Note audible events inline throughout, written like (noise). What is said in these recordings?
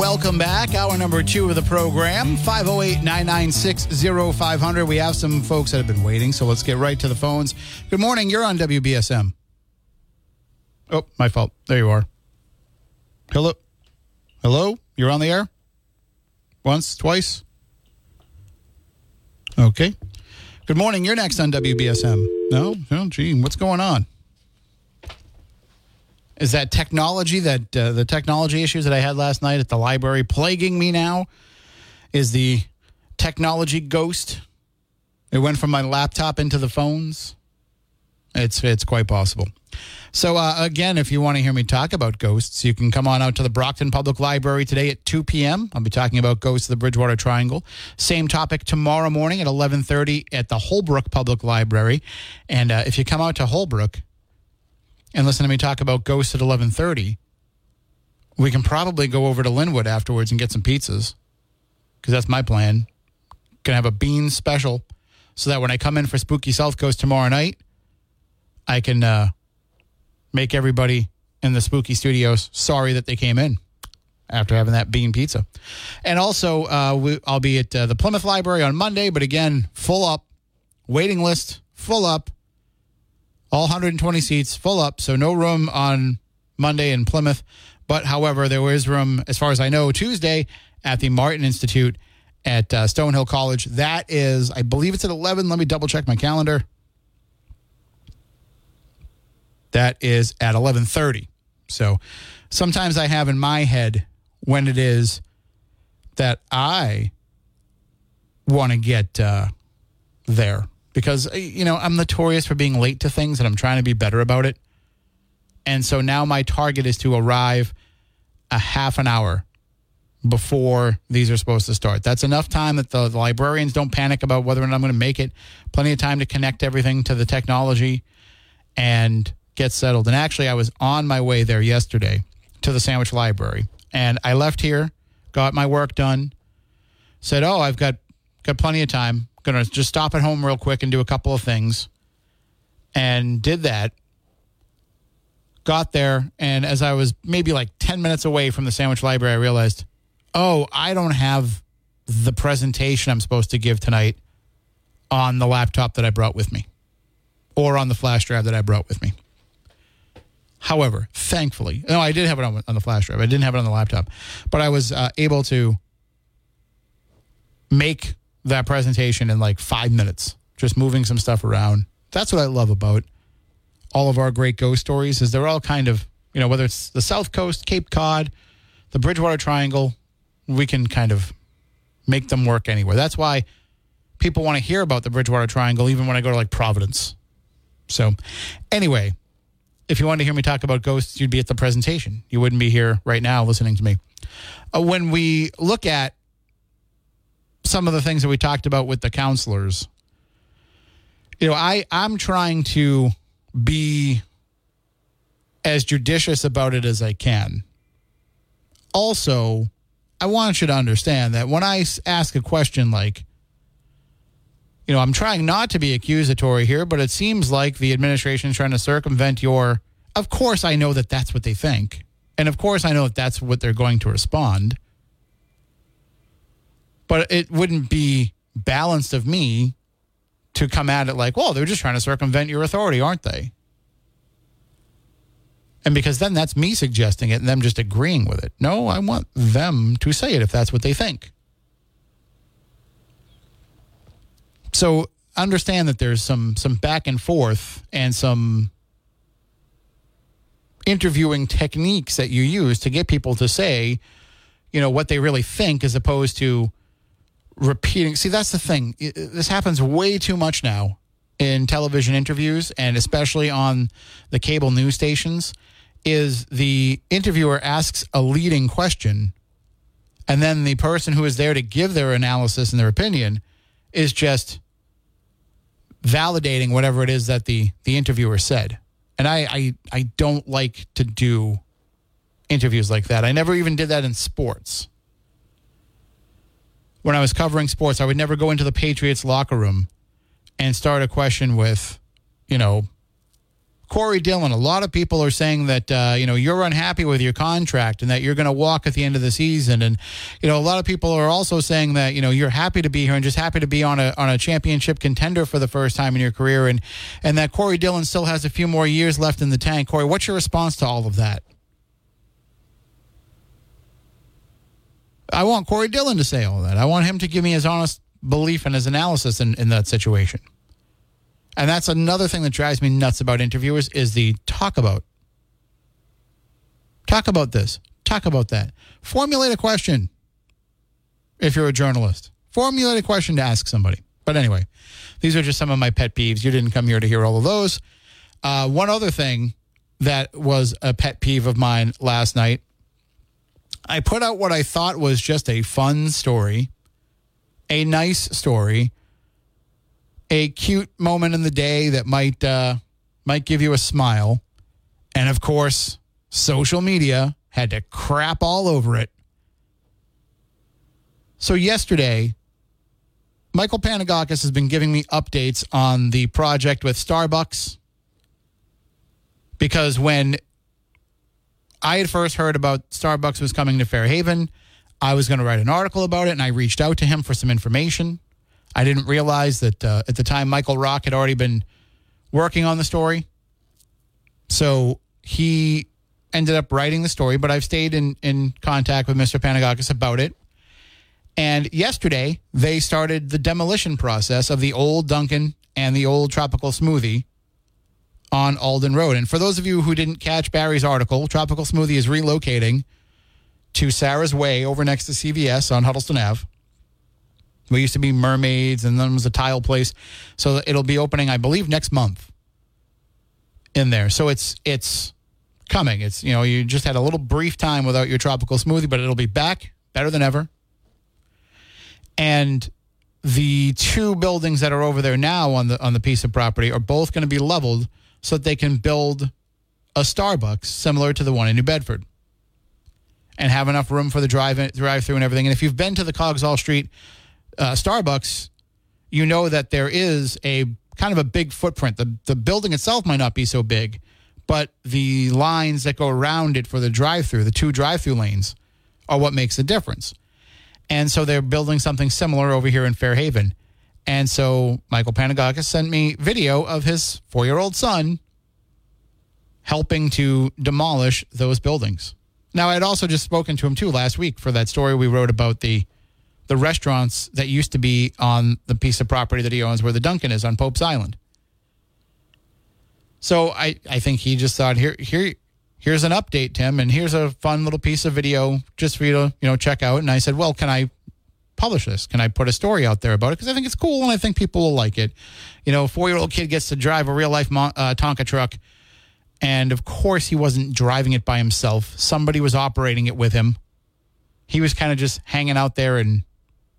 Welcome back. Hour number two of the program, 508 996 0500. We have some folks that have been waiting, so let's get right to the phones. Good morning. You're on WBSM. Oh, my fault. There you are. Hello? Hello? You're on the air? Once, twice? Okay. Good morning. You're next on WBSM. No? Oh, gee, what's going on? Is that technology that uh, the technology issues that I had last night at the library plaguing me now? Is the technology ghost? It went from my laptop into the phones. It's it's quite possible. So uh, again, if you want to hear me talk about ghosts, you can come on out to the Brockton Public Library today at 2 p.m. I'll be talking about ghosts of the Bridgewater Triangle. Same topic tomorrow morning at 11:30 at the Holbrook Public Library. And uh, if you come out to Holbrook and listen to me talk about ghosts at 11:30, we can probably go over to Lynwood afterwards and get some pizzas because that's my plan. Gonna have a bean special so that when I come in for Spooky South Coast tomorrow night, I can uh, make everybody in the spooky studios sorry that they came in after having that bean pizza. And also, uh, we, I'll be at uh, the Plymouth Library on Monday, but again, full up, waiting list full up, all 120 seats full up, so no room on Monday in Plymouth. But however, there is room, as far as I know, Tuesday at the Martin Institute at uh, Stonehill College. That is, I believe it's at 11. Let me double check my calendar. That is at 11:30. So sometimes I have in my head when it is that I want to get uh, there because uh, you know I'm notorious for being late to things and I'm trying to be better about it. And so now my target is to arrive a half an hour before these are supposed to start. That's enough time that the, the librarians don't panic about whether or not I'm going to make it. Plenty of time to connect everything to the technology and get settled. And actually, I was on my way there yesterday to the Sandwich Library, and I left here, got my work done, said, "Oh, I've got got plenty of time. Going to just stop at home real quick and do a couple of things," and did that. Got there, and as I was maybe like ten minutes away from the Sandwich Library, I realized, "Oh, I don't have the presentation I'm supposed to give tonight on the laptop that I brought with me." Or on the flash drive that I brought with me. However, thankfully, no, I did have it on, on the flash drive. I didn't have it on the laptop, but I was uh, able to make that presentation in like five minutes, just moving some stuff around. That's what I love about all of our great ghost stories is they're all kind of, you know, whether it's the South Coast, Cape Cod, the Bridgewater Triangle, we can kind of make them work anywhere. That's why people want to hear about the Bridgewater Triangle even when I go to like Providence. So, anyway, if you wanted to hear me talk about ghosts, you'd be at the presentation. You wouldn't be here right now listening to me. Uh, when we look at some of the things that we talked about with the counselors, you know, I I'm trying to be as judicious about it as I can. Also, I want you to understand that when I ask a question like, you know, I'm trying not to be accusatory here, but it seems like the administration is trying to circumvent your. Of course, I know that that's what they think. And of course, I know that that's what they're going to respond. But it wouldn't be balanced of me to come at it like, well, they're just trying to circumvent your authority, aren't they? And because then that's me suggesting it and them just agreeing with it. No, I want them to say it if that's what they think. So understand that there's some some back and forth and some interviewing techniques that you use to get people to say, you know, what they really think as opposed to repeating. See, that's the thing. This happens way too much now in television interviews and especially on the cable news stations is the interviewer asks a leading question and then the person who is there to give their analysis and their opinion is just validating whatever it is that the the interviewer said. And I I, I don't like to do interviews like that. I never even did that in sports. When I was covering sports, I would never go into the Patriots locker room and start a question with, you know, Corey Dillon. A lot of people are saying that uh, you know you're unhappy with your contract and that you're going to walk at the end of the season, and you know a lot of people are also saying that you know you're happy to be here and just happy to be on a on a championship contender for the first time in your career, and and that Corey Dillon still has a few more years left in the tank. Corey, what's your response to all of that? I want Corey Dillon to say all that. I want him to give me his honest belief and his analysis in, in that situation. And that's another thing that drives me nuts about interviewers is the talk about. Talk about this. Talk about that. Formulate a question if you're a journalist. Formulate a question to ask somebody. But anyway, these are just some of my pet peeves. You didn't come here to hear all of those. Uh, one other thing that was a pet peeve of mine last night I put out what I thought was just a fun story, a nice story, a cute moment in the day that might uh, might give you a smile, and of course, social media had to crap all over it. So yesterday, Michael Panagakis has been giving me updates on the project with Starbucks because when I had first heard about Starbucks was coming to Fairhaven. I was going to write an article about it, and I reached out to him for some information. I didn't realize that uh, at the time Michael Rock had already been working on the story. So he ended up writing the story, but I've stayed in, in contact with Mr. Panagakis about it. And yesterday, they started the demolition process of the old Dunkin' and the old Tropical Smoothie on Alden Road. And for those of you who didn't catch Barry's article, Tropical Smoothie is relocating to Sarah's Way over next to CVS on Huttleston Ave. We used to be Mermaids, and then was a tile place. So it'll be opening, I believe, next month in there. So it's it's coming. It's you know you just had a little brief time without your tropical smoothie, but it'll be back better than ever. And the two buildings that are over there now on the on the piece of property are both going to be leveled so that they can build a Starbucks similar to the one in New Bedford and have enough room for the drive drive through and everything. And if you've been to the Coggeshall Street uh, Starbucks, you know that there is a kind of a big footprint. The the building itself might not be so big, but the lines that go around it for the drive through, the two drive through lanes, are what makes the difference. And so they're building something similar over here in Fairhaven. And so Michael Panagakis sent me video of his four year old son helping to demolish those buildings. Now, I had also just spoken to him too last week for that story we wrote about the the restaurants that used to be on the piece of property that he owns where the Dunkin' is on Pope's Island. So I, I think he just thought here here here's an update, Tim, and here's a fun little piece of video just for you to, you know, check out. And I said, Well, can I publish this? Can I put a story out there about it? Because I think it's cool and I think people will like it. You know, a four year old kid gets to drive a real life mo- uh, Tonka truck. And of course, he wasn't driving it by himself. Somebody was operating it with him. He was kind of just hanging out there and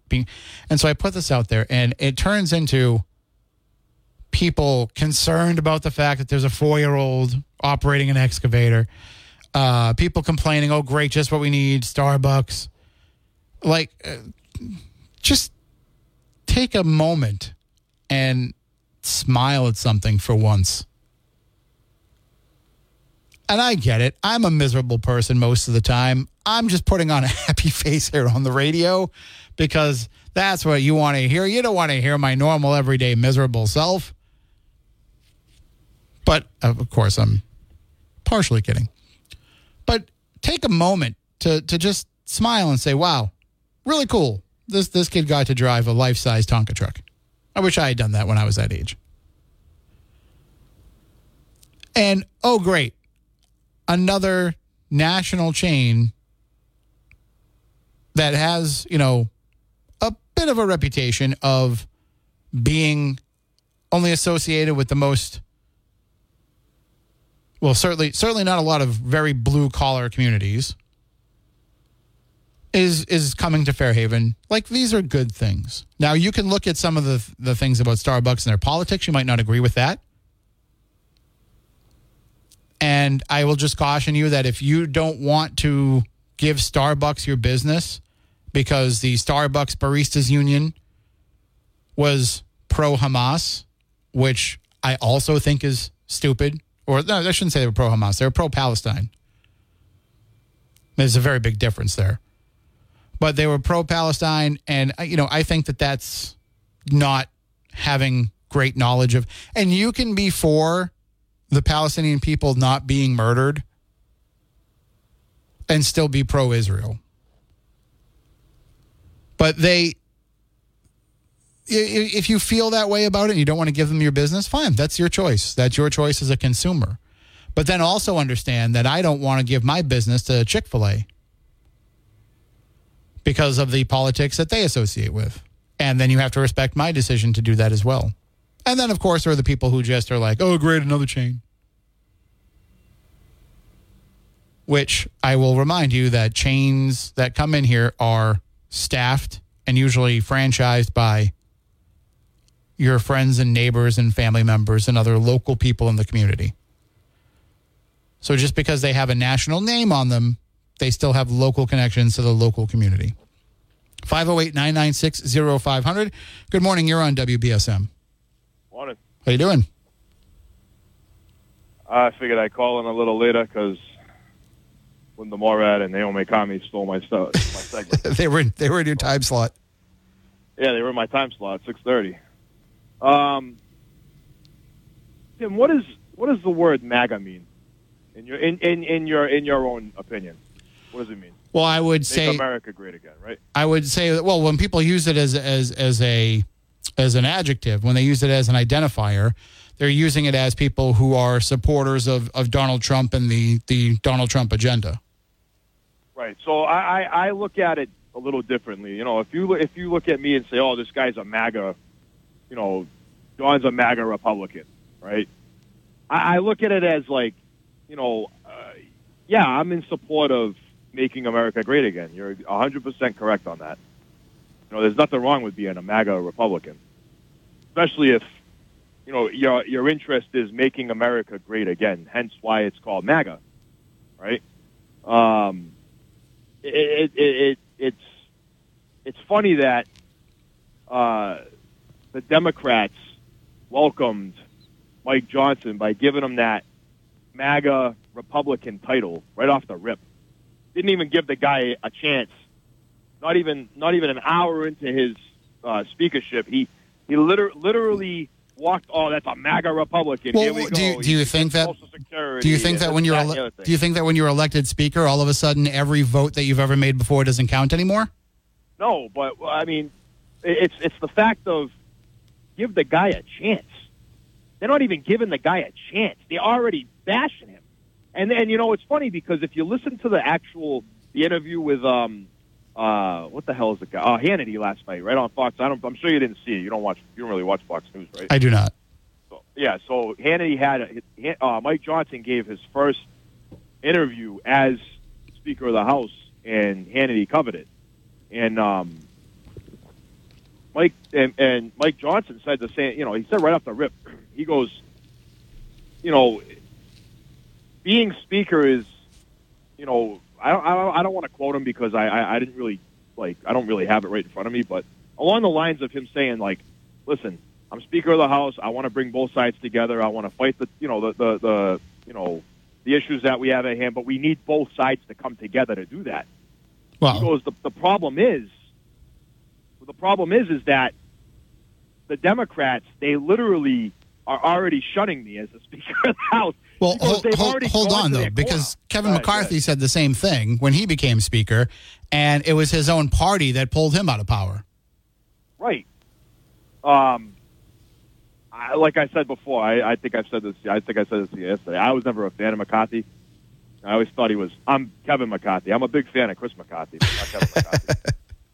being. And so I put this out there, and it turns into people concerned about the fact that there's a four year old operating an excavator. Uh, people complaining, oh, great, just what we need, Starbucks. Like, uh, just take a moment and smile at something for once. And I get it. I'm a miserable person most of the time. I'm just putting on a (laughs) happy face here on the radio because that's what you want to hear. You don't want to hear my normal, everyday, miserable self. But of course, I'm partially kidding. But take a moment to, to just smile and say, wow, really cool. This, this kid got to drive a life size Tonka truck. I wish I had done that when I was that age. And oh, great. Another national chain that has, you know, a bit of a reputation of being only associated with the most well certainly certainly not a lot of very blue collar communities is is coming to Fairhaven. Like these are good things. Now you can look at some of the the things about Starbucks and their politics. You might not agree with that. And I will just caution you that if you don't want to give Starbucks your business because the Starbucks Baristas Union was pro Hamas, which I also think is stupid. Or no, I shouldn't say they were pro Hamas. They were pro Palestine. There's a very big difference there. But they were pro Palestine. And, uh, you know, I think that that's not having great knowledge of. And you can be for the Palestinian people not being murdered and still be pro Israel. But they, if you feel that way about it and you don't want to give them your business, fine. That's your choice. That's your choice as a consumer. But then also understand that I don't want to give my business to Chick fil A because of the politics that they associate with. And then you have to respect my decision to do that as well. And then, of course, there are the people who just are like, oh, great, another chain. Which I will remind you that chains that come in here are staffed and usually franchised by your friends and neighbors and family members and other local people in the community. So just because they have a national name on them, they still have local connections to the local community. 508 996 0500. Good morning. You're on WBSM. Morning. How you doing? I figured I'd call in a little later because Linda Morad and Naomi Kami stole my stuff. (laughs) My segment. they were in, they were in your time slot. yeah, they were in my time slot, six thirty. Um, Tim, what is what does the word MAGA mean in your in, in, in your in your own opinion? What does it mean? Well, I would Make say America great again, right? I would say that well, when people use it as as as a as an adjective, when they use it as an identifier, they're using it as people who are supporters of, of Donald Trump and the the Donald Trump agenda. Right. So I, I, I look at it a little differently. You know, if you look, if you look at me and say, "Oh, this guy's a MAGA," you know, John's a MAGA Republican, right? I, I look at it as like, you know, uh, yeah, I'm in support of making America great again. You're 100% correct on that. You know, there's nothing wrong with being a MAGA Republican, especially if you know your your interest is making America great again. Hence, why it's called MAGA, right? Um, it, it, it, it's it's funny that uh, the Democrats welcomed Mike Johnson by giving him that MAGA Republican title right off the rip. Didn't even give the guy a chance. Not even not even an hour into his uh, speakership, he he liter- literally walked. Oh, that's a MAGA Republican. Here we Well, go. do you, do you think that do you think that when you're ele- the other thing. do you think that when you're elected speaker, all of a sudden every vote that you've ever made before doesn't count anymore? No, but I mean, it's it's the fact of give the guy a chance. They're not even giving the guy a chance. They're already bashing him. And and you know it's funny because if you listen to the actual the interview with um uh what the hell is the guy? Uh, Hannity last night, right on Fox. I don't. I'm sure you didn't see it. You don't watch. You don't really watch Fox News, right? I do not. So, yeah, so Hannity had a, uh, Mike Johnson gave his first interview as Speaker of the House, and Hannity covered it. And um, Mike and, and Mike Johnson said the same. You know, he said right off the rip, (clears throat) he goes, you know, being Speaker is, you know, I don't, I don't, I don't want to quote him because I, I, I didn't really like, I don't really have it right in front of me, but along the lines of him saying like, listen, I'm Speaker of the House. I want to bring both sides together. I want to fight the, you know, the, the, the, you know, the issues that we have at hand, but we need both sides to come together to do that. He Well, the, the problem is, the problem is, is that the Democrats, they literally are already shunning me as the Speaker of the House. well, hold, hold, hold on though, because. Kevin McCarthy ahead. said the same thing when he became speaker, and it was his own party that pulled him out of power. Right. Um, I, like I said before, I, I think I said this. I think I said this yesterday. I was never a fan of McCarthy. I always thought he was. I'm Kevin McCarthy. I'm a big fan of Chris McCarthy, but not Kevin McCarthy. (laughs)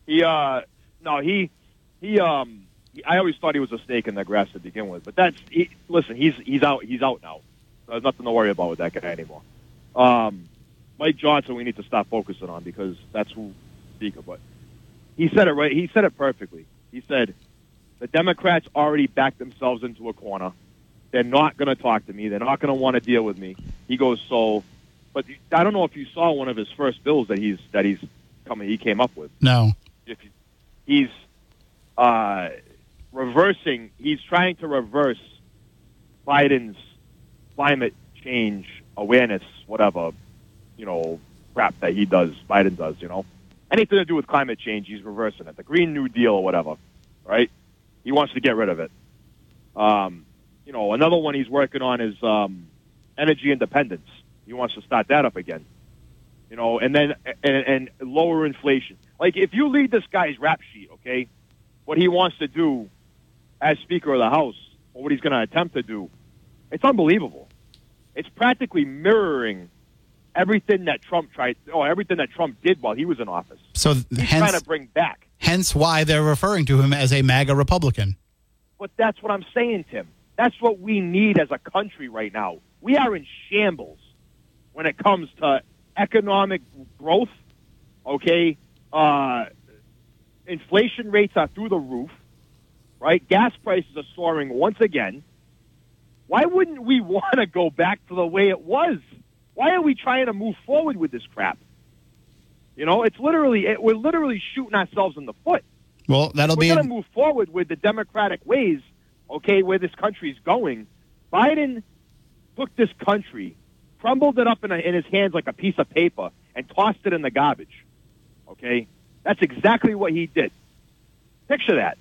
He, uh, no, he, he um I always thought he was a snake in the grass to begin with, but that's he, listen. He's he's out. He's out now. There's nothing to worry about with that guy anymore. Um, Mike Johnson, we need to stop focusing on because that's who speaker. But he said it right. He said it perfectly. He said the Democrats already backed themselves into a corner. They're not going to talk to me. They're not going to want to deal with me. He goes so. But I don't know if you saw one of his first bills that he's that he's coming. He came up with. No. If you, he's uh, reversing, he's trying to reverse Biden's climate change awareness, whatever, you know, crap that he does, Biden does, you know. Anything to do with climate change, he's reversing it. The Green New Deal or whatever, right? He wants to get rid of it. Um, you know, another one he's working on is um, energy independence. He wants to start that up again. You know, and then and, and lower inflation. Like if you read this guy's rap sheet, okay, what he wants to do as Speaker of the House, or what he's going to attempt to do, it's unbelievable. It's practically mirroring everything that Trump tried, or everything that Trump did while he was in office. So He's hence, trying to bring back. hence why they're referring to him as a MAGA Republican. But that's what I'm saying, Tim. That's what we need as a country right now. We are in shambles when it comes to economic growth. Okay, uh, inflation rates are through the roof. Right, gas prices are soaring once again. Why wouldn't we (laughs) want to go back to the way it was? Why are we trying to move forward with this crap? You know, it's literally it, we're literally shooting ourselves in the foot. Well, that'll We're be going to move forward with the democratic ways, okay, where this country's going. Biden took this country, crumbled it up in, a, in his hands like a piece of paper, and tossed it in the garbage. Okay? That's exactly what he did. Picture that.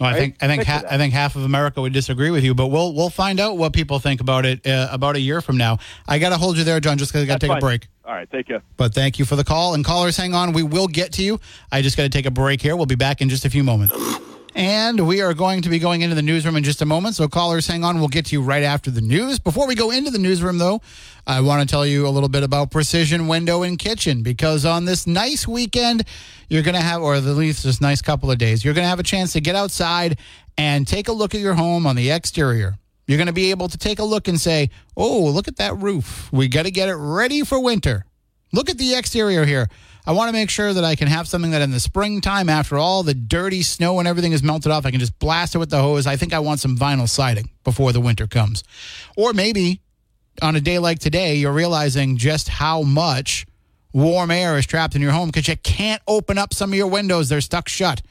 Well, I right? think I think ha- I think half of America would disagree with you, but we'll we'll find out what people think about it uh, about a year from now. I got to hold you there, John, just because I got to take a break. All right, take care. But thank you for the call. And callers, hang on. We will get to you. I just got to take a break here. We'll be back in just a few moments. And we are going to be going into the newsroom in just a moment. So, callers, hang on. We'll get to you right after the news. Before we go into the newsroom, though, I want to tell you a little bit about Precision Window and Kitchen because on this nice weekend, you're going to have, or at least this nice couple of days, you're going to have a chance to get outside and take a look at your home on the exterior. You're going to be able to take a look and say, oh, look at that roof. We got to get it ready for winter. Look at the exterior here. I want to make sure that I can have something that in the springtime, after all the dirty snow and everything is melted off, I can just blast it with the hose. I think I want some vinyl siding before the winter comes. Or maybe on a day like today, you're realizing just how much warm air is trapped in your home because you can't open up some of your windows, they're stuck shut.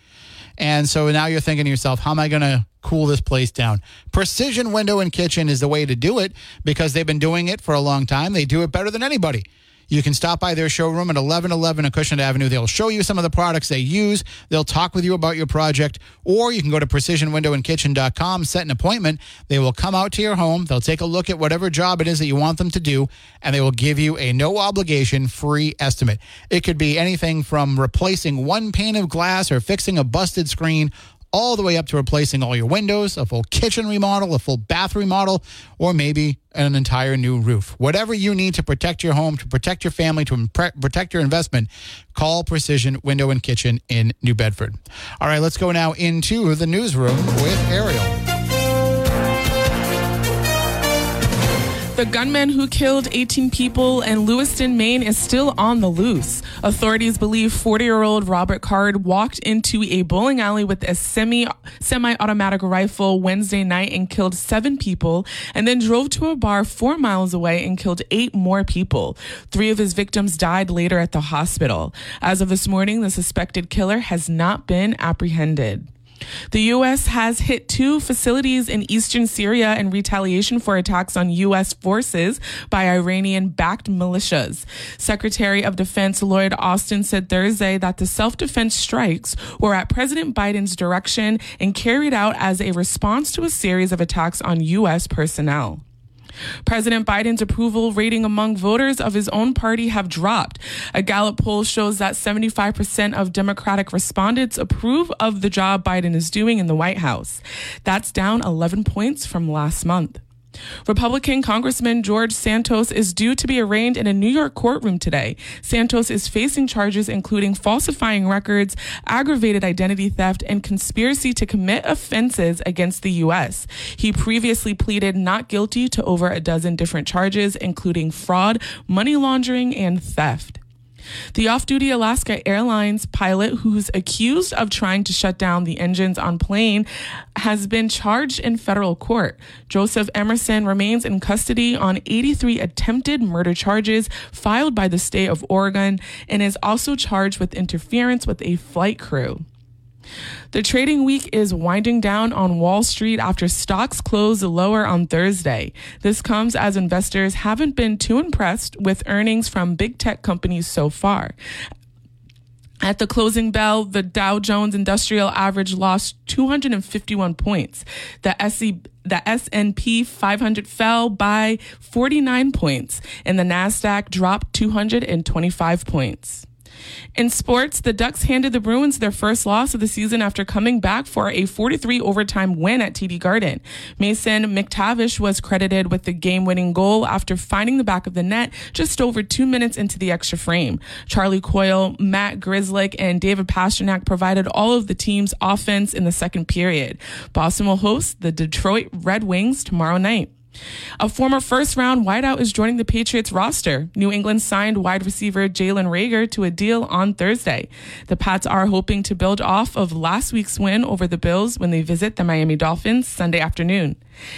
And so now you're thinking to yourself, how am I going to cool this place down? Precision Window and Kitchen is the way to do it because they've been doing it for a long time. They do it better than anybody. You can stop by their showroom at 1111 Acushnet Avenue. They'll show you some of the products they use. They'll talk with you about your project, or you can go to precisionwindowandkitchen.com, set an appointment. They will come out to your home. They'll take a look at whatever job it is that you want them to do, and they will give you a no obligation free estimate. It could be anything from replacing one pane of glass or fixing a busted screen all the way up to replacing all your windows, a full kitchen remodel, a full bath remodel, or maybe an entire new roof. Whatever you need to protect your home, to protect your family, to impre- protect your investment, call Precision Window and Kitchen in New Bedford. All right, let's go now into the newsroom with Ariel. The gunman who killed 18 people in Lewiston, Maine is still on the loose. Authorities believe 40 year old Robert Card walked into a bowling alley with a semi automatic rifle Wednesday night and killed seven people, and then drove to a bar four miles away and killed eight more people. Three of his victims died later at the hospital. As of this morning, the suspected killer has not been apprehended. The U.S. has hit two facilities in eastern Syria in retaliation for attacks on U.S. forces by Iranian backed militias. Secretary of Defense Lloyd Austin said Thursday that the self defense strikes were at President Biden's direction and carried out as a response to a series of attacks on U.S. personnel. President Biden's approval rating among voters of his own party have dropped. A Gallup poll shows that 75% of Democratic respondents approve of the job Biden is doing in the White House. That's down 11 points from last month. Republican Congressman George Santos is due to be arraigned in a New York courtroom today. Santos is facing charges including falsifying records, aggravated identity theft, and conspiracy to commit offenses against the U.S. He previously pleaded not guilty to over a dozen different charges, including fraud, money laundering, and theft. The off duty Alaska Airlines pilot who's accused of trying to shut down the engines on plane has been charged in federal court. Joseph Emerson remains in custody on 83 attempted murder charges filed by the state of Oregon and is also charged with interference with a flight crew. The trading week is winding down on Wall Street after stocks closed lower on Thursday. This comes as investors haven't been too impressed with earnings from big tech companies so far. At the closing bell, the Dow Jones Industrial Average lost 251 points. The SC, the S&P 500 fell by 49 points and the Nasdaq dropped 225 points. In sports, the Ducks handed the Bruins their first loss of the season after coming back for a 43 overtime win at TD Garden. Mason McTavish was credited with the game winning goal after finding the back of the net just over two minutes into the extra frame. Charlie Coyle, Matt Grzelcyk, and David Pastrnak provided all of the team's offense in the second period. Boston will host the Detroit Red Wings tomorrow night. A former first round wideout is joining the Patriots roster. New England signed wide receiver Jalen Reagor to a deal on Thursday. The Pats are hoping to build off of last week's win over the Bills when they visit the Miami Dolphins Sunday afternoon.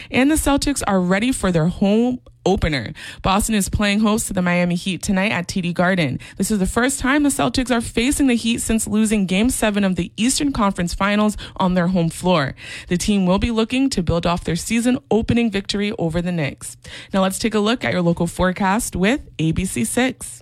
And the Celtics are ready for their home opener. Boston is playing host to the Miami Heat tonight at TD Garden. This is the first time the Celtics are facing the Heat since losing game seven of the Eastern Conference Finals on their home floor. The team will be looking to build off their season opening victory over the Knicks. Now let's take a look at your local forecast with ABC6.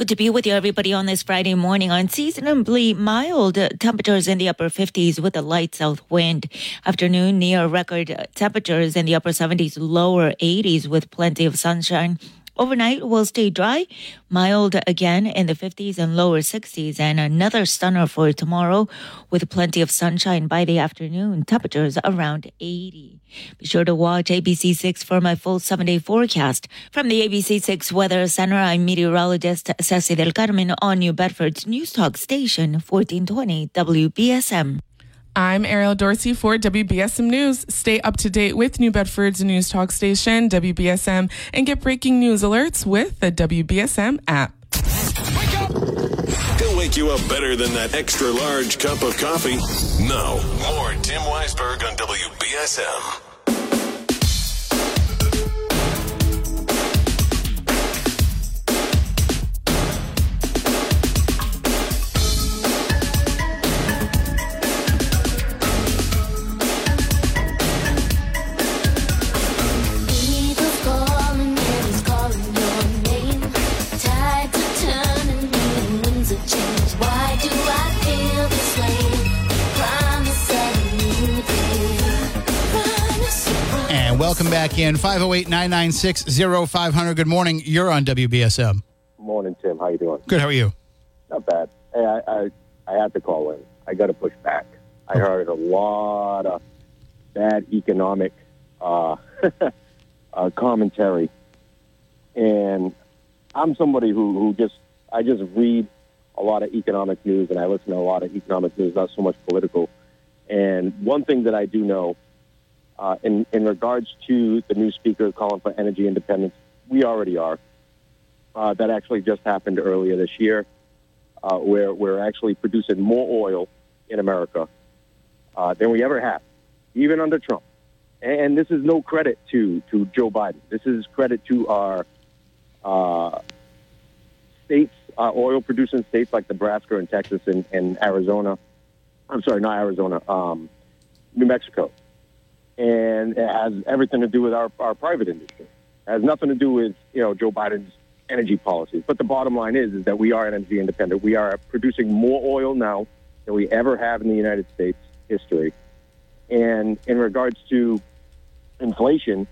Good to be with you, everybody, on this Friday morning. Unseasonably mild temperatures in the upper 50s with a light south wind. Afternoon near record temperatures in the upper 70s, lower 80s with plenty of sunshine. Overnight will stay dry, mild again in the 50s and lower 60s, and another stunner for tomorrow with plenty of sunshine by the afternoon. Temperatures around 80. Be sure to watch ABC6 for my full seven day forecast. From the ABC6 Weather Center, I'm meteorologist Ceci del Carmen on New Bedford's News Talk Station, 1420 WBSM. I'm Ariel Dorsey for WBSM News. Stay up to date with New Bedford's news talk station, WBSM, and get breaking news alerts with the WBSM app. He'll wake you up better than that extra large cup of coffee. No, more Tim Weisberg on WBSM. Back in 508 996 0500. Good morning. You're on WBSM. Morning, Tim. How you doing? Good. How are you? Not bad. Hey, I, I, I had to call in. I got to push back. I heard a lot of bad economic uh, (laughs) uh, commentary, and I'm somebody who, who just I just read a lot of economic news and I listen to a lot of economic news, not so much political. And one thing that I do know, uh, in in regards to the new speaker calling for energy independence, we already are. Uh, that actually just happened earlier this year, uh, where we're actually producing more oil in America uh, than we ever have, even under Trump. And this is no credit to, to Joe Biden. This is credit to our uh, states, uh, oil producing states like Nebraska and Texas and, and Arizona. I'm sorry, not Arizona, um, New Mexico. And it has everything to do with our, our private industry. It has nothing to do with, you know, Joe Biden's energy policies. But the bottom line is, is that we are energy independent. We are producing more oil now than we ever have in the United States history. And in regards to inflation,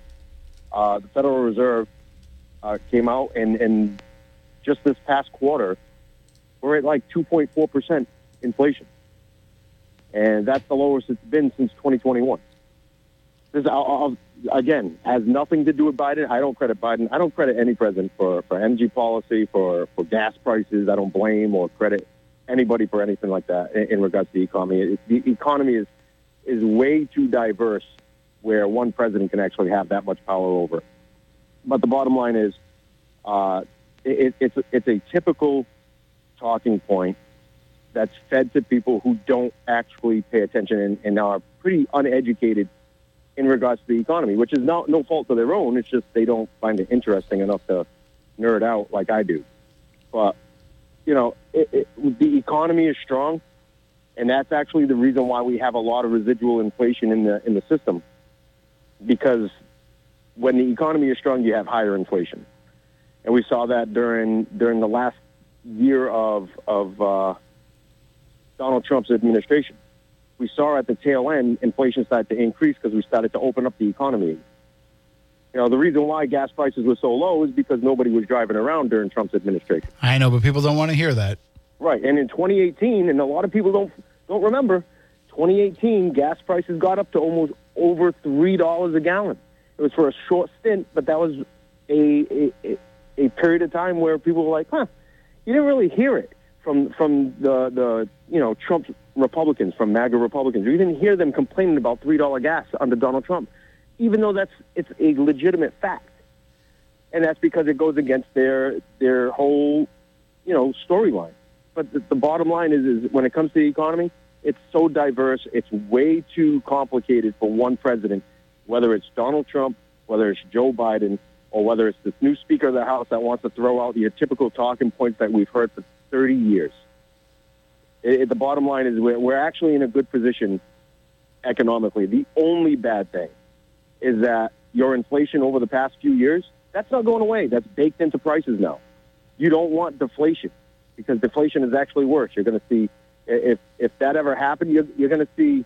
uh, the Federal Reserve uh, came out and, and just this past quarter, we're at like 2.4% inflation. And that's the lowest it's been since 2021. This I'll, I'll, again has nothing to do with Biden. I don't credit Biden. I don't credit any president for, for energy policy, for, for gas prices. I don't blame or credit anybody for anything like that in, in regards to the economy. It, the economy is is way too diverse where one president can actually have that much power over. But the bottom line is, uh, it, it's it's a typical talking point that's fed to people who don't actually pay attention and, and are pretty uneducated in regards to the economy, which is not no fault of their own. It's just they don't find it interesting enough to nerd out like I do. But you know, it, it, the economy is strong, and that's actually the reason why we have a lot of residual inflation in the in the system. Because when the economy is strong, you have higher inflation, and we saw that during during the last year of of uh, Donald Trump's administration. We saw at the tail end inflation started to increase because we started to open up the economy. You know, the reason why gas prices were so low is because nobody was driving around during Trump's administration. I know, but people don't want to hear that. Right, and in 2018, and a lot of people don't don't remember, 2018 gas prices got up to almost over three dollars a gallon. It was for a short stint, but that was a, a a period of time where people were like, "Huh." You didn't really hear it from from the the you know Trump Republicans, from MAGA Republicans. You didn't hear them complaining about three dollar gas under Donald Trump, even though that's it's a legitimate fact, and that's because it goes against their their whole you know storyline. But the, the bottom line is, is when it comes to the economy, it's so diverse. It's way too complicated for one president, whether it's Donald Trump, whether it's Joe Biden, or whether it's this new Speaker of the House that wants to throw out your typical talking points that we've heard for 30 years. It, it- the bottom line is we're, we're actually in a good position economically. The only bad thing is that your inflation over the past few years, that's not going away. That's baked into prices now. You don't want deflation because deflation is actually worse. You're going to see, if, if that ever happened, you're, you're going to see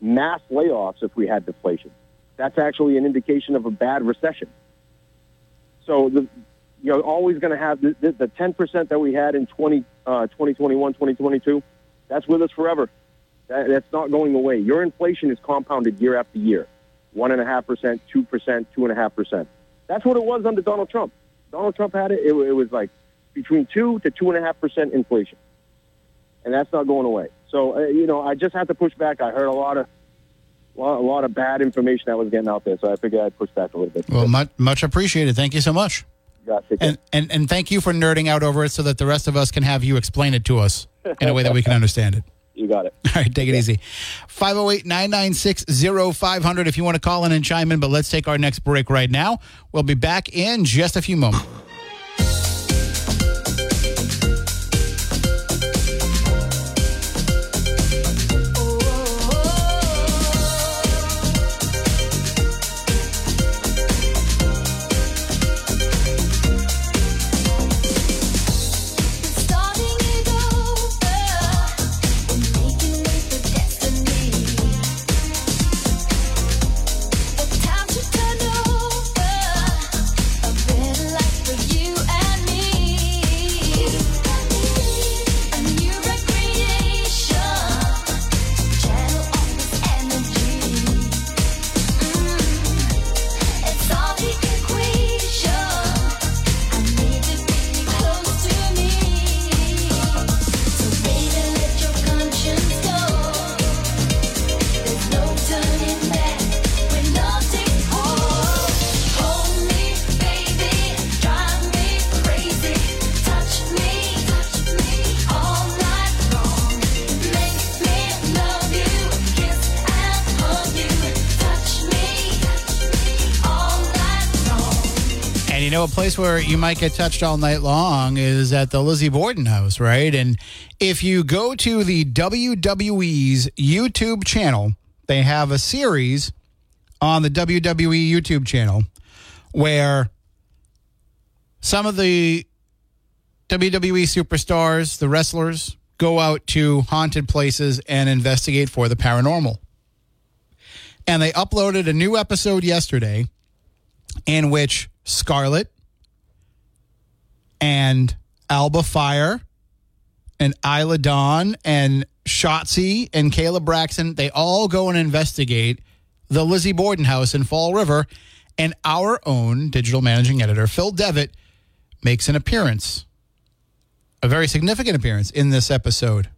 mass layoffs if we had deflation. That's actually an indication of a bad recession. So the, you're always going to have the, the, the 10% that we had in 20, uh, 2021, 2022. That's with us forever. That, that's not going away. Your inflation is compounded year after year. One and a half percent, two percent, two and a half percent. That's what it was under Donald Trump. Donald Trump had it. It, it was like between two to two and a half percent inflation, and that's not going away. So uh, you know, I just have to push back. I heard a lot of a lot of bad information that was getting out there, so I figured I'd push back a little bit. Well, much much appreciated. Thank you so much. Yeah. And, and and thank you for nerding out over it so that the rest of us can have you explain it to us in a way that we can understand it. (laughs) you got it. All right, take it easy. 508 996 0500 if you want to call in and chime in, but let's take our next break right now. We'll be back in just a few moments. A place where you might get touched all night long is at the Lizzie Borden house, right? And if you go to the WWE's YouTube channel, they have a series on the WWE YouTube channel where some of the WWE superstars, the wrestlers, go out to haunted places and investigate for the paranormal. And they uploaded a new episode yesterday in which Scarlett and Alba Fire and Isla Dawn and Shotzi and Caleb Braxton, they all go and investigate the Lizzie Borden House in Fall River, and our own digital managing editor, Phil Devitt, makes an appearance, a very significant appearance in this episode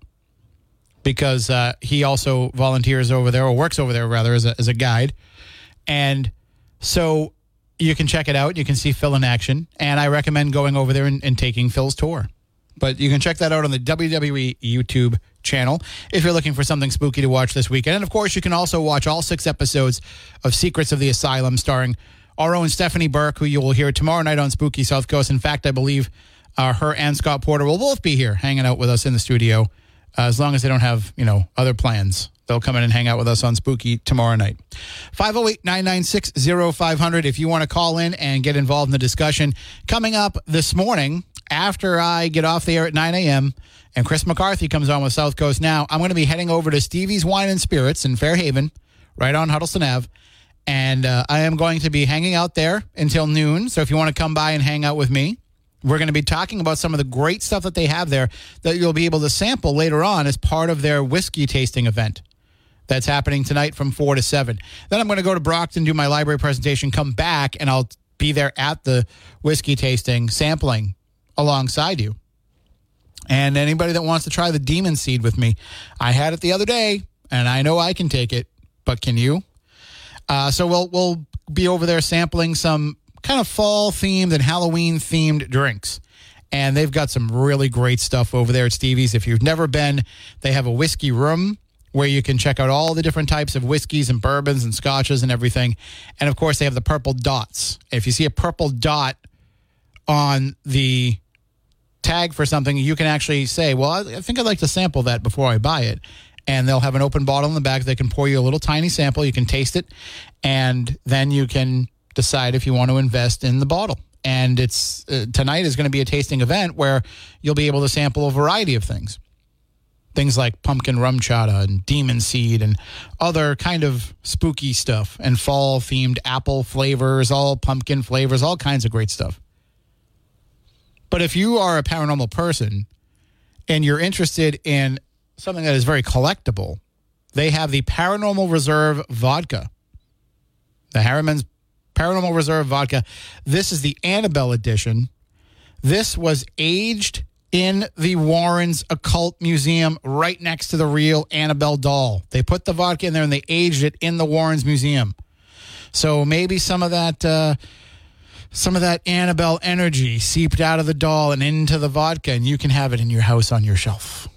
because uh, he also volunteers over there or works over there rather as a, as a guide. And so you can check it out. You can see Phil in action. And I recommend going over there and, and taking Phil's tour. But you can check that out on the WWE YouTube channel if you're looking for something spooky to watch this weekend. And of course, you can also watch all six episodes of Secrets of the Asylum starring our own Stephanie Burke, who you will hear tomorrow night on Spooky South Coast. In fact, I believe uh, her and Scott Porter will both be here hanging out with us in the studio uh, as long as they don't have, you know, other plans. They'll come in and hang out with us on Spooky tomorrow night. 508 996 0500 if you want to call in and get involved in the discussion. Coming up this morning, after I get off the air at 9 a.m., and Chris McCarthy comes on with South Coast Now, I'm going to be heading over to Stevie's Wine and Spirits in Fairhaven, right on Huttleston Ave. And uh, I am going to be hanging out there until noon. So if you want to come by and hang out with me, we're going to be talking about some of the great stuff that they have there that you'll be able to sample later on as part of their whiskey tasting event that's happening tonight from 4 to 7. Then I'm going to go to Brockton, do my library presentation, come back, and I'll be there at the whiskey tasting, sampling alongside you. And anybody that wants to try the demon seed with me, I had it the other day, and I know I can take it, but can you? Uh, so we'll we'll be over there sampling some kind of fall themed and Halloween themed drinks. And they've got some really great stuff over there at Stevie's. If you've never been, they have a whiskey room where you can check out all the different types of whiskeys and bourbons and scotches and everything. And of course, they have the purple dots. If you see a purple dot on the tag for something, you can actually say, Well, I think I'd like to sample that before I buy it. And they'll have an open bottle in the back. They can pour you a little tiny sample. You can taste it. And then you can decide if you want to invest in the bottle. And it's uh, tonight is going to be a tasting event where you'll be able to sample a variety of things. Things like pumpkin RumChata and demon seed and other kind of spooky stuff and fall themed apple flavors, all pumpkin flavors, all kinds of great stuff. But if you are a paranormal person and you're interested in something that is very collectible, they have the Paranormal Reserve vodka. The Harriman's Paranormal Reserve vodka. This is the Annabelle edition. This was aged in the Warrens Occult Museum right next to the real Annabelle doll. They put the vodka in there and they aged it in the Warrens Museum. So maybe some of that uh, some of that Annabelle energy seeped out of the doll and into the vodka, and you can have it in your house on your shelf.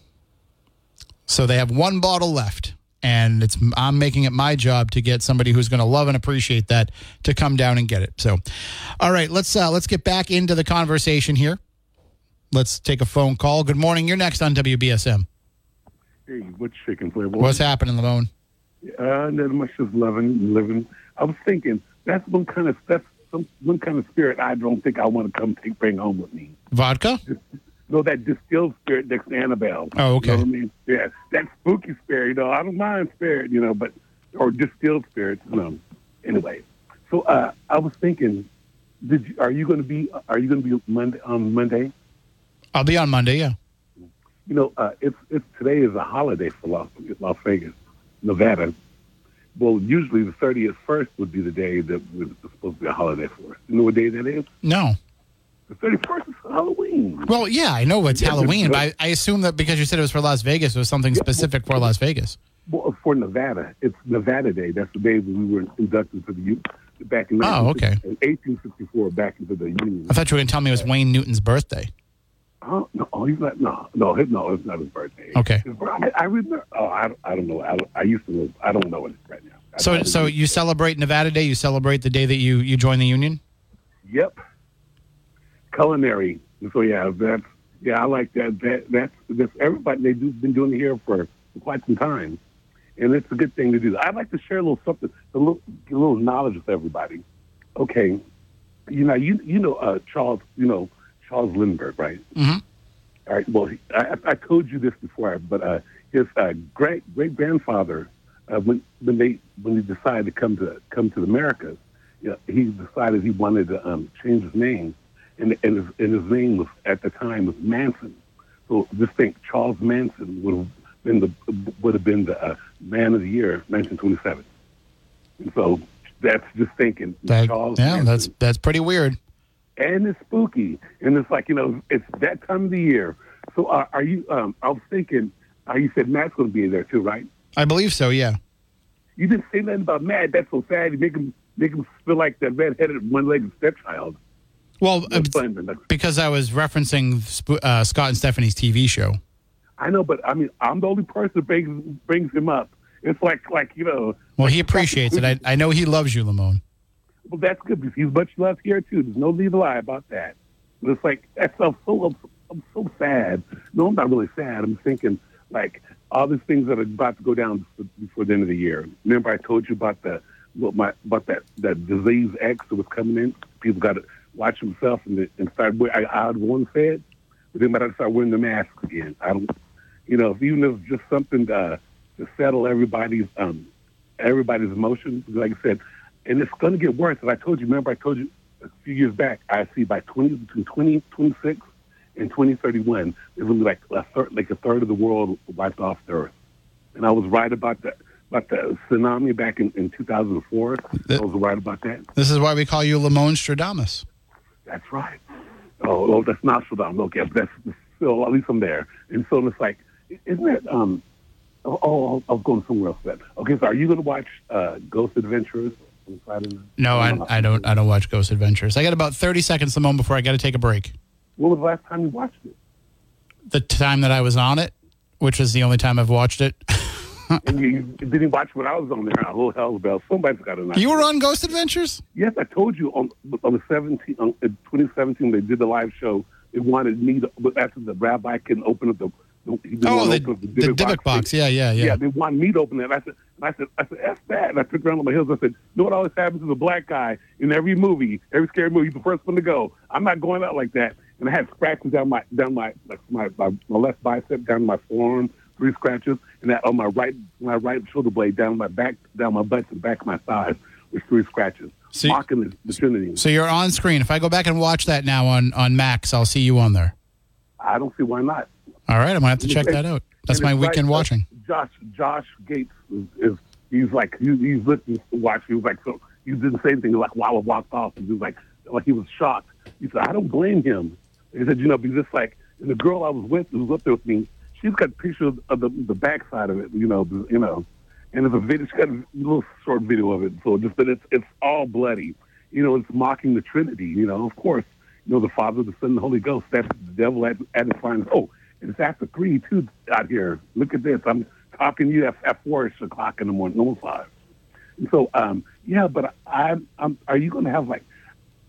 So they have one bottle left, and it's I'm making it my job to get somebody who's going to love and appreciate that to come down and get it. So, all right, let's uh, let's get back into the conversation here. Let's take a phone call. Good morning. You're next on WBSM. Hey, what chicken flavor? What's happening, Lamone? Uh, not much just loving, living. I was thinking that's one kind of that's some one kind of spirit I don't think I want to come take bring home with me. Vodka? No, that distilled spirit next to Annabelle. Oh, okay. You know what I mean? Yeah, that spooky spirit. You know, I don't mind spirit. You know, but or distilled spirits. You know. Anyway, so uh, I was thinking, did you, are you going to be are you going to be Monday on Monday? I'll be on Monday. Yeah. you know, uh, it's it's today is a holiday for Las, Las Vegas, Nevada. Well, usually the thirtieth first would be the day that was supposed to be a holiday for us. You know what day that is? No. The thirty first is Halloween. Well, yeah, I know it's Yeah, Halloween, but- but I, I assume that because you said it was for Las Vegas, it was something specific for Las Vegas. Well, for Nevada, it's Nevada Day. That's the day when we were inducted to the U back in Oh, okay. in eighteen sixty four back into the Union. I thought you were going to tell me it was Wayne Newton's birthday. Oh, no, oh, he's not. No, no, his, no, it's not his birthday. Okay. His, I, I remember. Oh, I, don't- I don't know. I, I used to know. I don't know it right now. I- So, so you celebrate Nevada Day? You celebrate the day that you you join the union? Yep. Culinary. So yeah, that's yeah, I like that. That that's that's everybody they do been doing it here for, for quite some time, and it's a good thing to do. I'd like to share a little something, a little a little knowledge with everybody. Okay, you know you you know uh, Charles you know Charles Lindbergh right? Mm-hmm. All right. Well, I, I told you this before, but uh, his uh, great great grandfather, uh, when when they when he decided to come to come to the Americas, you know, he decided he wanted to um, change his name, and and his, and his name was at the time was Manson. So just think, Charles Manson would have been the would have been the uh, man of the year, 1927. And so that's just thinking. That- Charles yeah, Manson. that's that's pretty weird. And it's spooky, and it's like you know, it's that time of the year. So uh, are you? Um, I was thinking. Uh, you said Matt's going to be in there too, right? I believe so. Yeah. You didn't say nothing about Matt. That's so sad. You make him make him feel like that red-headed, one-legged stepchild. Well, uh, That's fine, but that's- because I was referencing uh, Scott and Stephanie's TV show. I know, but I mean, I'm the only person that brings brings him up. It's like like you know. Well, he appreciates it. I, I know he loves you, Lamone. Well, that's good because he's much loved here too. There's no need to lie about that. But it's like that's I'm so I'm, so sad. No, I'm not really sad. I'm thinking like all these things that are about to go down before, the end of the year. Remember, I told you about the what my about that that disease X that was coming in. People got to watch themselves and and start. I, I had one said, but then got to start wearing the mask again. I don't, you know, if even if it's just something to, to settle everybody's um everybody's emotions. Like I said, and it's going to get worse. As I told you, remember I told you a few years back, I see by 20, between 2026 and 2031, there's going to be like a third, like a third of the world wiped off the earth. And I was right about that. About the tsunami back in, in 2004. I was right about that. This is why we call you Lamone Stradamus. That's right. Oh, oh that's not Saddam. Okay, that's still at least I'm there. And so it's like, isn't it, Um, oh, oh, I was going somewhere else. That. Okay, so are you going to watch uh, Ghost Adventures on Friday night? No, I, I don't. I don't watch Ghost Adventures. I got about thirty seconds, Lamone, before I got to take a break. When was the last time you watched it? The time that I was on it, which is the only time I've watched it. (laughs) and you, you didn't watch when I was on there. Little hell's bell. Somebody's got to. you were on Ghost Adventures. Yes, I told you on on the 17 on in 2017 they did the live show. They wanted me to, but after the rabbi couldn't open up the. Oh, the he Oh, the, up the Dybbuk box. Yeah, yeah, yeah. Yeah, they wanted me to open it. And I said, and I said, I said, F that. And I took around on my heels. I said, you know what always happens to a black guy in every movie, every scary movie, he's the first one to go. I'm not going out like that. And I had scratches down my down my like my, my, my left bicep, down my forearm, three scratches, and that on my right my right shoulder blade, down my back, down my butt, and back of my thighs, with three scratches. So you- mocking the, the Trinity. So you're on screen. If I go back and watch that now on on Max, I'll see you on there. I don't see why not. All right, I'm gonna have to check that out. That's my weekend like, watching. Josh Josh Gates is, is he's like he, he's looking to watch. He was like so he didn't say anything. Like while I walked off, and he was like like he was shocked. He said, "I don't blame him." He said, "You know, because it's like and the girl I was with who was up there with me. She's got pictures of the the backside of it. You know, you know, and it's a video. She's got a little short video of it. So just that it's it's all bloody. You know, it's mocking the Trinity. You know, of course, you know the Father, the Son, and the Holy Ghost. That's the devil at at the final. Oh, it's after three too out here. Look at this. I'm talking to you at, at four o'clock in the morning, almost five. And so, um, yeah, but I, I'm. Are you going to have like?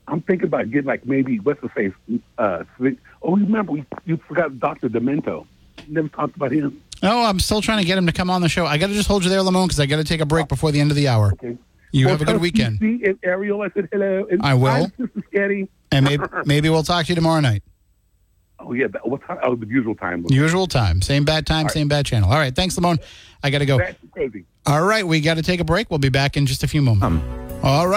I'm thinking about getting like maybe what's the face? Uh, oh, remember we you forgot Doctor Demento. Never talked about him. Oh, I'm still trying to get him to come on the show. I got to just hold you there, Lamone, because I got to take a break before the end of the hour. Okay. You Well, have a good (laughs) weekend, and Ariel, I said hello. And I will. Hi, Sister and maybe (laughs) maybe we'll talk to you tomorrow night. Oh yeah, what time? Oh, the usual time. Usual time, same bad time, same bad channel. All right, thanks, Lamone. I got to go. That's crazy. All right, we got to take a break. We'll be back in just a few moments. Um. All right.